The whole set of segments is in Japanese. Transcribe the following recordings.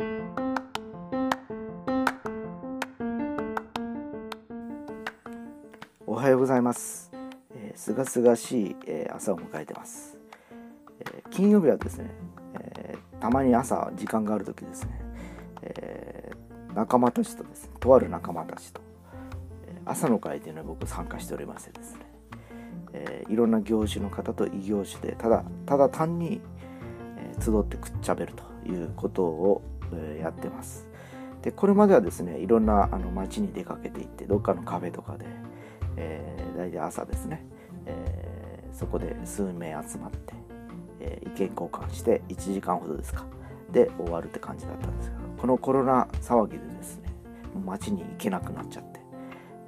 おはようございます。えー、すがすがしい、えー朝を迎えてます、えー金曜日はですね、えーたまに朝時間がある時ですね、えー仲間たちとですね、とある仲間たちと、えー朝の会というのに僕参加しておりましてですね、えーいろんな業種の方と異業種でただただ単に、えー集ってくっちゃべるということを、やってます。でこれまではですねいろんなあの街に出かけていってどっかのカフェとかで、えー大体朝ですね、えーそこで数名集まって、えー意見交換して1時間ほどですかで終わるって感じだったんですがこのコロナ騒ぎでですねもう街に行けなくなっちゃって、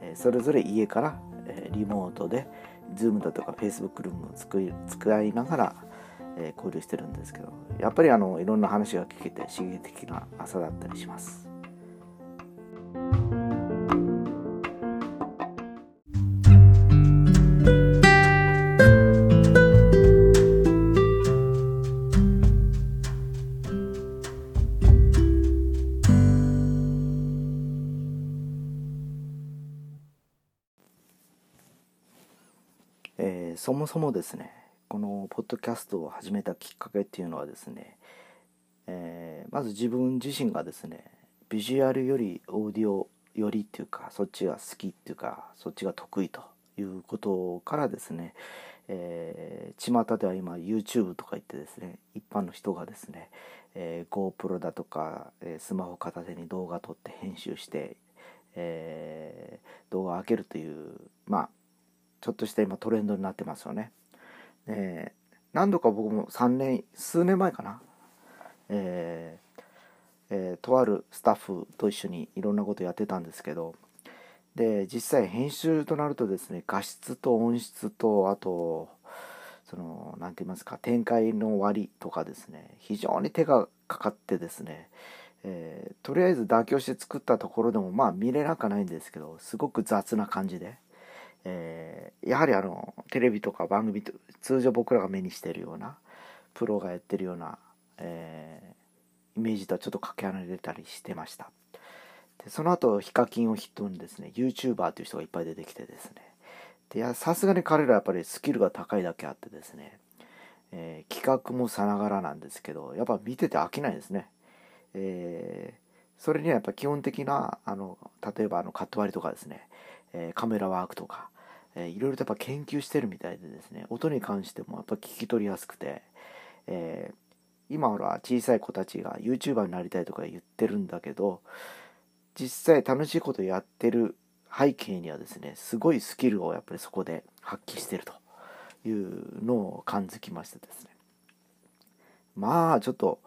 えそれぞれ家から、えリモートで Zoom だとか Facebook ルームを使いながら、え交流してるんですけどやっぱりあのいろんな話が聞けて刺激的な朝だったりします。えーそもそもですねこのポッドキャストを始めたきっかけっていうのはですね、えーまず自分自身がですねビジュアルよりオーディオよりっていうかそっちが好きっていうかそっちが得意ということからですね、えー巷では今 YouTube とか言ってですね一般の人がですね、えー GoPro だとか、えースマホ片手に動画撮って編集して、えー動画を上げるというまあちょっとした今トレンドになってますよね。で何度か僕も3年数年前かな、えーえーとあるスタッフと一緒にいろんなことやってたんですけどで実際編集となるとですね画質と音質とあとその何て言いますか展開の割とかですね非常に手がかかってですね、えーとりあえず妥協して作ったところでもまあ見れなくはないんですけどすごく雑な感じで。えーやはりあのテレビとか番組と通常僕らが目にしてるようなプロがやってるような、えーイメージとはちょっとかけ離れたりしてました。でその後ヒカキンを筆頭にですね YouTuber という人がいっぱい出てきてですね。でさすがに彼らやっぱりスキルが高いだけあってですね、えー企画もさながらなんですけどやっぱ見てて飽きないですね。えーそれにはやっぱ基本的なあの例えばあのカット割りとかですね、えーカメラワークとか、えーいろいろとやっぱ研究してるみたいでですね音に関してもやっぱ聞き取りやすくて、えー今ほら小さい子たちが YouTuber になりたいとか言ってるんだけど実際楽しいことやってる背景にはですねすごいスキルをやっぱりそこで発揮してるというのを感づきましてですね。まあちょっと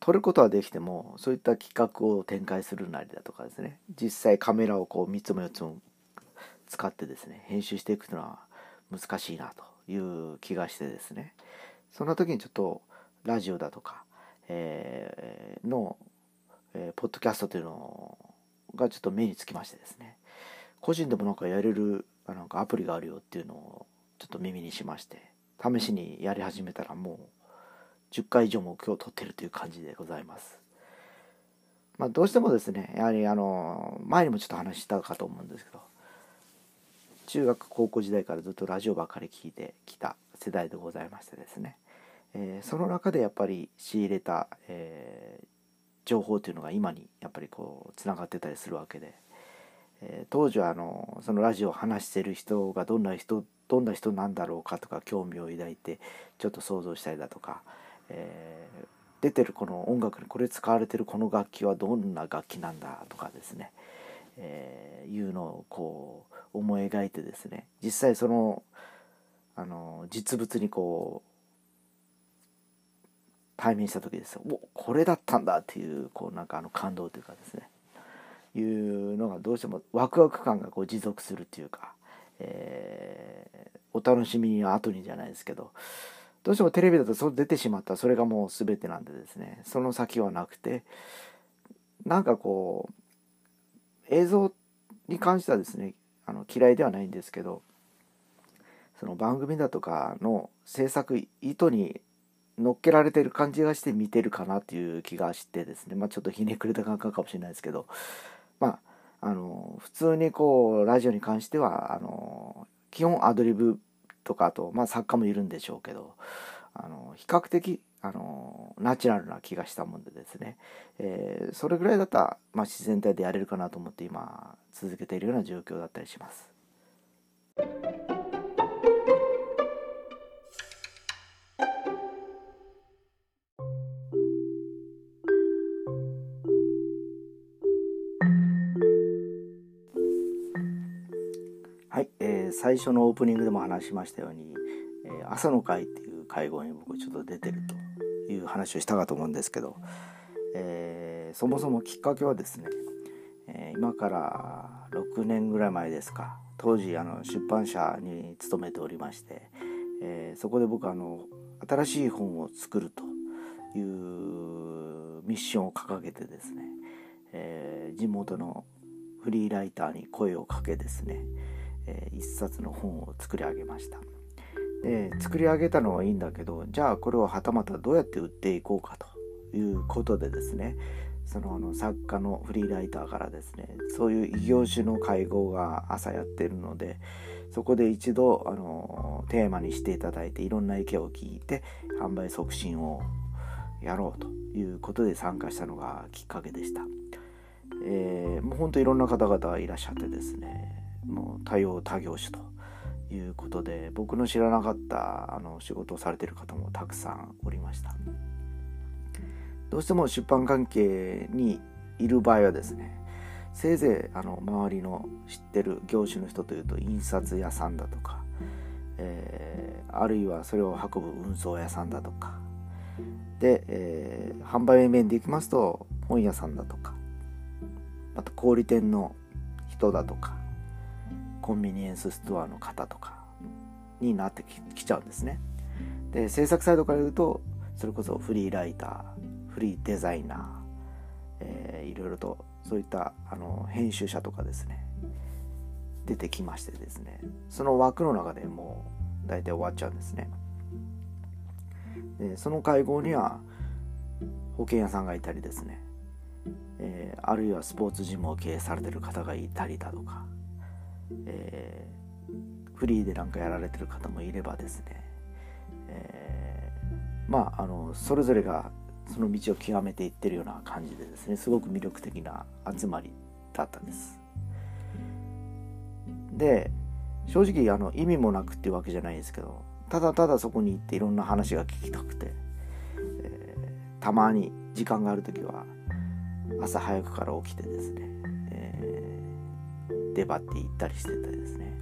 撮ることはできてもそういった企画を展開するなりだとかですね実際カメラをこう3つも4つも使ってですね編集していくというのは難しいなという気がしてですねそんな時にちょっとラジオだとか、えーの、えーポッドキャストというのがちょっと目につきましてですね個人でもなんかやれるなんかアプリがあるよっていうのをちょっと耳にしまして試しにやり始めたらもう10回以上も今日撮ってるという感じでございます。まあ、どうしてもですねやはりあの前にもちょっと話したかと思うんですけど中学高校時代からずっとラジオばかり聞いてきた世代でございましてですね、えーその中でやっぱり仕入れた、えー情報というのが今にやっぱりこうつながってたりするわけで、えー当時はあのそのラジオを話してる人がどんな人どんな人なんだろうかとか興味を抱いてちょっと想像したりだとか、え出てるこの音楽にこれ使われてるこの楽器はどんな楽器なんだとかですね、えーいうのをこう思い描いてですね。実際そのあの実物にこう対面した時ですよ。おこれだったんだっていうこうなんかあの感動というかですね。いうのがどうしてもワクワク感がこう持続するっていうか、えーお楽しみに後にじゃないですけどどうしてもテレビだとそう出てしまったそれがもう全てなんでですね。その先はなくてなんかこう映像に関してはですねあの嫌いではないんですけどその番組だとかの制作意図に乗っけられてる感じがして見てるかなっていう気がしてですねまあちょっとひねくれた感覚かもしれないですけどまああの普通にこうラジオに関してはあの基本アドリブとかあと、まあ、作家もいるんでしょうけどあの比較的あのナチュラルな気がしたもんでですね、えー、それぐらいだったら、まあ、自然体でやれるかなと思って今続けているような状況だったりします。はい、えー、最初のオープニングでも話しましたように、えー、朝の会っていう会合に僕ちょっと出てるという話をしたかと思うんですけど、えー、そもそもきっかけはですね、えー、今から6年ぐらい前ですか当時あの出版社に勤めておりまして、えー、そこで僕あの新しい本を作るというミッションを掲げてですね、えー、地元のフリーライターに声をかけですね、えー、一冊の本を作り上げました。で作り上げたのはいいんだけどじゃあこれをはたまたどうやって売っていこうかということでですねそのあの作家のフリーライターからですねそういう異業種の会合が朝やってるのでそこで一度あのテーマにしていただいていろんな意見を聞いて販売促進をやろうということで参加したのがきっかけでした。えー、もうほんといろんな方々がいらっしゃってですねもう多様多業種ということで僕の知らなかったあの仕事をされてる方もたくさんおりました。どうしても出版関係にいる場合はですねせいぜいあの周りの知ってる業種の人というと印刷屋さんだとか、えー、あるいはそれを運ぶ運送屋さんだとかで、えー、販売面でいきますと本屋さんだとかあと小売店の人だとかコンビニエンスストアの方とかになってきちゃうんですね。で制作サイドから言うとそれこそフリーライターフリーデザイナー、えー、いろいろとそういったあの編集者とかですね出てきましてですねその枠の中でもう大体終わっちゃうんですね。でその会合には保険屋さんがいたりですね、えー、あるいはスポーツジムを経営されてる方がいたりだとかえー、フリーでなんかやられてる方もいればですね、えー、まああのそれぞれがその道を極めていってるような感じでですねすごく魅力的な集まりだったんです。で正直あの意味もなくっていうわけじゃないですけどただただそこに行っていろんな話が聞きたくて、えー、たまに時間がある時は朝早くから起きてですね出張って行ったりしててですね、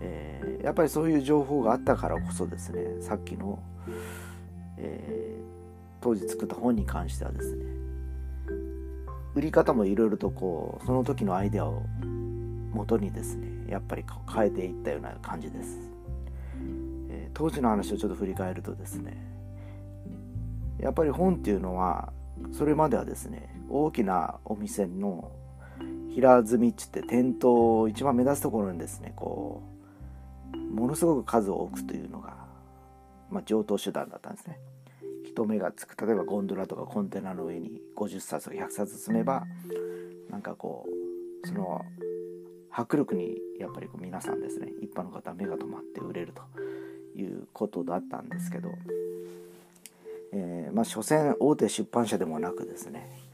えー、やっぱりそういう情報があったからこそですねさっきの、えー、当時作った本に関してはですね売り方もいろいろとこうその時のアイデアを元にですねやっぱり変えていったような感じです、えー、当時の話をちょっと振り返るとですねやっぱり本っていうのはそれまではですね大きなお店の平積みっつって店頭一番目立つところにですねこうものすごく数を置くというのが、まあ、上等手段だったんですね。人目がつく例えばゴンドラとかコンテナの上に50冊とか100冊積めばなんかこうその迫力にやっぱりこう皆さんですね一般の方は目が止まって売れるということだったんですけど、えー、まあ所詮大手出版社でもなくですね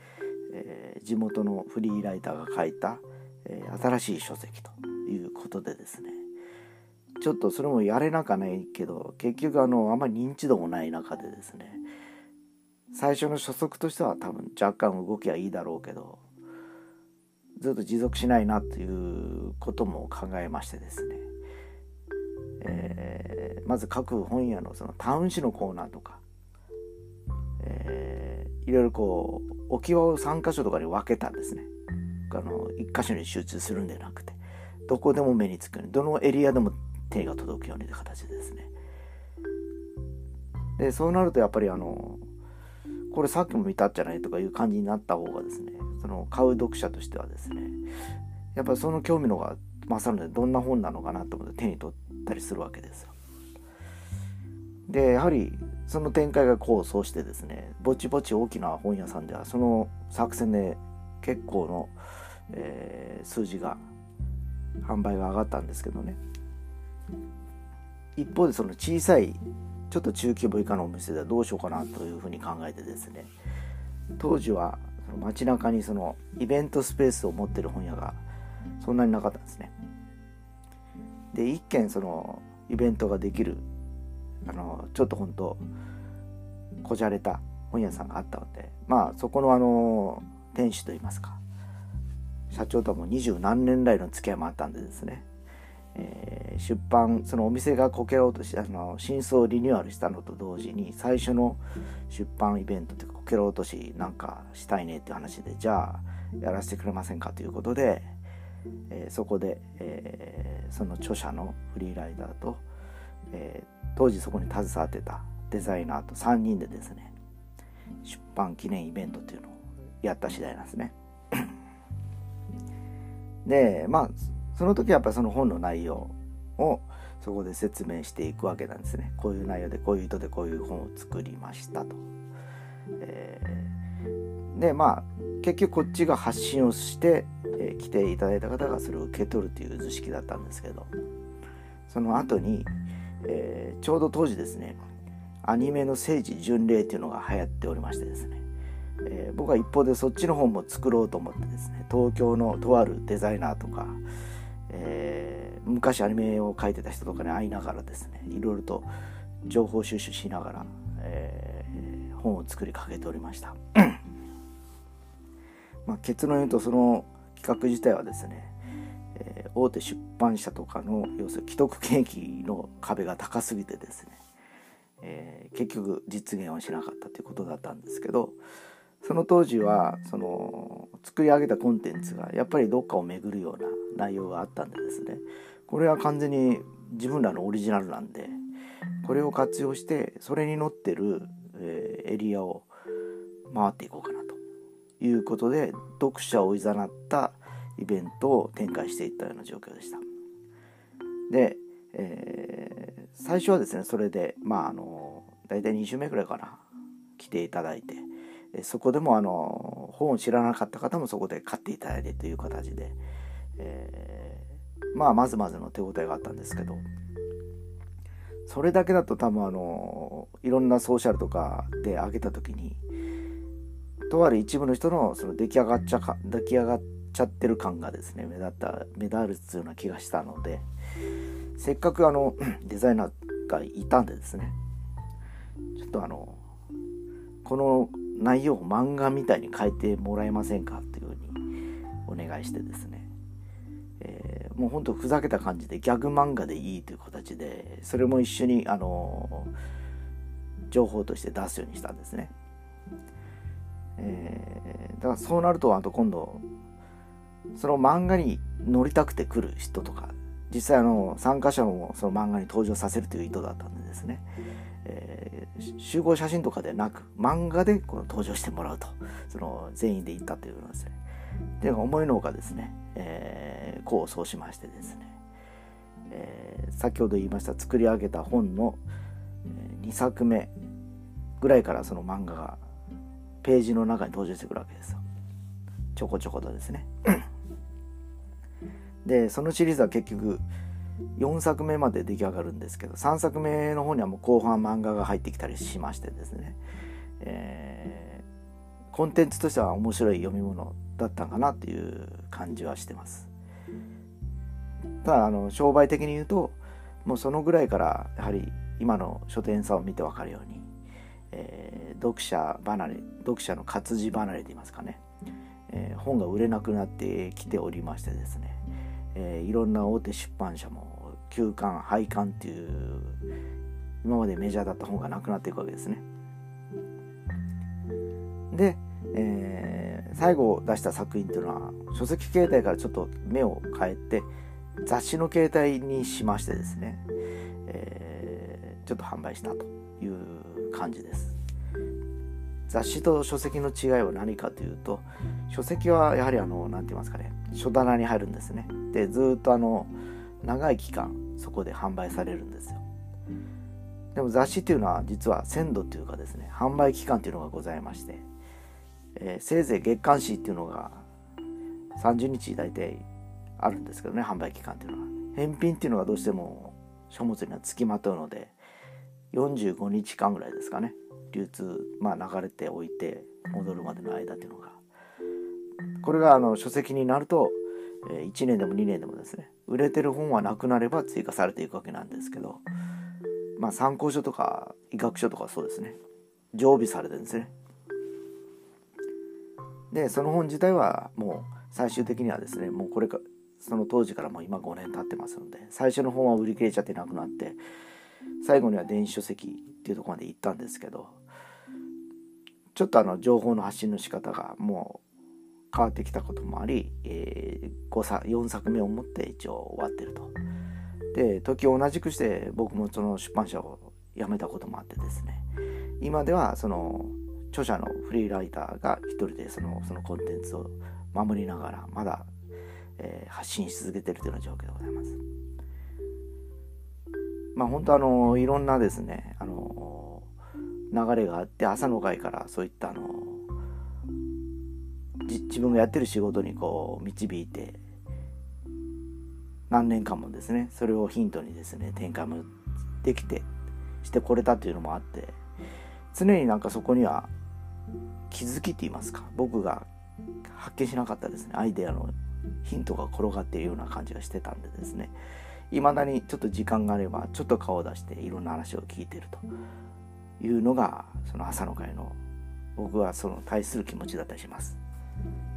えー、地元のフリーライターが書いた、えー、新しい書籍ということでですね。ちょっとそれもやれなかないけど結局あのあんまり認知度もない中でですね。最初の初速としては多分若干動きはいいだろうけどずっと持続しないなということも考えましてですね、えー、まず各本屋のそのタウン誌のコーナーとか、えー、いろいろこう置き場を3箇所とかに分けたんですね。あの1箇所に集中するんではなくてどこでも目につくようにどのエリアでも手が届くようにという形ですね。でそうなるとやっぱりあのこれさっきも見たんじゃないとかいう感じになった方がですねその買う読者としてはですねやっぱりその興味のが勝るのでどんな本なのかなと思って手に取ったりするわけですよ。でやはりその展開が功を奏してですねぼちぼち大きな本屋さんではその作戦で結構の、えー、数字が販売が上がったんですけどね。一方でその小さいちょっと中規模以下のお店ではどうしようかなというふうに考えてですね当時は街中にそのイベントスペースを持ってる本屋がそんなになかったんですね。で一軒そのイベントができるあのちょっと本当こじゃれた本屋さんがあったのでまあそこのあの店主といいますか社長とはもう二十何年来の付き合いもあったんでですね、えー、出版そのお店がこけろうとしてあの真相をリニューアルしたのと同時に最初の出版イベントというかこけろ落としなんかしたいねっていう話でじゃあやらせてくれませんかということで、えー、そこで、えー、その著者のフリーライターと、え当時そこに携わってたデザイナーと3人でですね出版記念イベントっていうのをやった次第なんですね。でまあその時はやっぱりその本の内容をそこで説明していくわけなんですね。こういう内容でこういう意図でこういう本を作りましたと。えー、でまあ結局こっちが発信をして、えー、来ていただいた方がそれを受け取るという図式だったんですけどその後に、えー、ちょうど当時ですねアニメの聖地巡礼っていうのが流行っておりましてですね、えー、僕は一方でそっちの本も作ろうと思ってですね東京のとあるデザイナーとか、えー、昔アニメを描いてた人とかに会いながらですねいろいろと情報収集しながら、えー、本を作りかけておりました。まあ結論言うとその企画自体はですね、大手出版社とかの要するに既得権益の壁が高すぎてですね、えー、結局実現はしなかったということだったんですけどその当時はその作り上げたコンテンツがやっぱりどっかを巡るような内容があったんでですねこれは完全に自分らのオリジナルなんでこれを活用してそれに乗ってる、えー、エリアを回っていこうかなということで読者をいざなったイベントを展開していったような状況でした。で、えー、最初はですねそれでまああの大体2週目ぐらいかな来ていただいてそこでもあの本を知らなかった方もそこで買っていただいてという形で、えー、まあまずまずの手応えがあったんですけどそれだけだと多分あのいろんなソーシャルとかで上げた時にとある一部の人のその出来上がっちゃか出来上がっちゃってる感がですね目立った目立るような気がしたのでせっかくあの デザイナーがいたんでですねちょっとあのこの内容を漫画みたいに変えてもらえませんかっていうふうにお願いしてですね、えー、もうほんとふざけた感じでギャグ漫画でいいという形でそれも一緒にあの情報として出すようにしたんですね。えー、だからそうなるとあと今度その漫画に乗りたくて来る人とか実際あの参加者もその漫画に登場させるという意図だったんでですね、えー、集合写真とかでなく漫画でこの登場してもらうとその全員で行ったというのですね。で思いのほかですね、えー、こうそうしましてですね、えー、先ほど言いました作り上げた本の2作目ぐらいからその漫画がページの中に登場してくるわけですよ。ちょこちょことですね。でそのシリーズは結局4作目まで出来上がるんですけど3作目の方にはもう後半漫画が入ってきたりしましてですね、えー、コンテンツとしては面白い読み物だったかなっていう感じはしてます。ただあの商売的に言うともうそのぐらいからやはり今の書店さんを見て分かるように、えー、読者離れ読者の活字離れと言いますかね、えー、本が売れなくなってきておりましてですね。えー、いろんな大手出版社も休刊廃刊っていう今までメジャーだった本がなくなっていくわけですね。で、えー、最後出した作品っていうのは書籍形態からちょっと目を変えて雑誌の形態にしましてですね、えー、ちょっと販売したという感じです。雑誌と書籍の違いは何かというと書籍はやはりあの何て言いますかね書棚に入るんですねでずっとあの長い期間そこで販売されるんですよ。でも雑誌っていうのは実は鮮度っていうかですね販売期間っていうのがございまして、えー、せいぜい月刊誌っていうのが30日大体あるんですけどね販売期間っていうのは。返品っていうのがどうしても書物にはつきまとうので45日間ぐらいですかね流通まあ流れておいて戻るまでの間っていうのが。これがあの書籍になると1年でも2年でもですね売れてる本はなくなれば追加されていくわけなんですけどまあ参考書とか医学書とかそうですね常備されてるんですね。でその本自体はもう最終的にはですねもうこれかその当時からもう今5年経ってますので最初の本は売り切れちゃってなくなって最後には電子書籍っていうとこまで行ったんですけどちょっとあの情報の発信の仕方がもう変わってきたこともあり、えー、5作4作目をもって一応終わってると。で時を同じくして僕もその出版社を辞めたこともあってですね今ではその著者のフリーライターが一人でそのそのコンテンツを守りながらまだ、えー、発信し続けてるというような状況でございます。まあ本当あのいろんなですねあの流れがあって朝の会からそういったあの自分がやってる仕事にこう導いて何年間もですねそれをヒントにですね展開もできてしてこれたというのもあって常になんかそこには気づきって言いますか僕が発見しなかったですねアイデアのヒントが転がっているような感じがしてたんでですねいまだにちょっと時間があればちょっと顔を出していろんな話を聞いてるというのがその朝の会の僕はその対する気持ちだったりします。Thank you.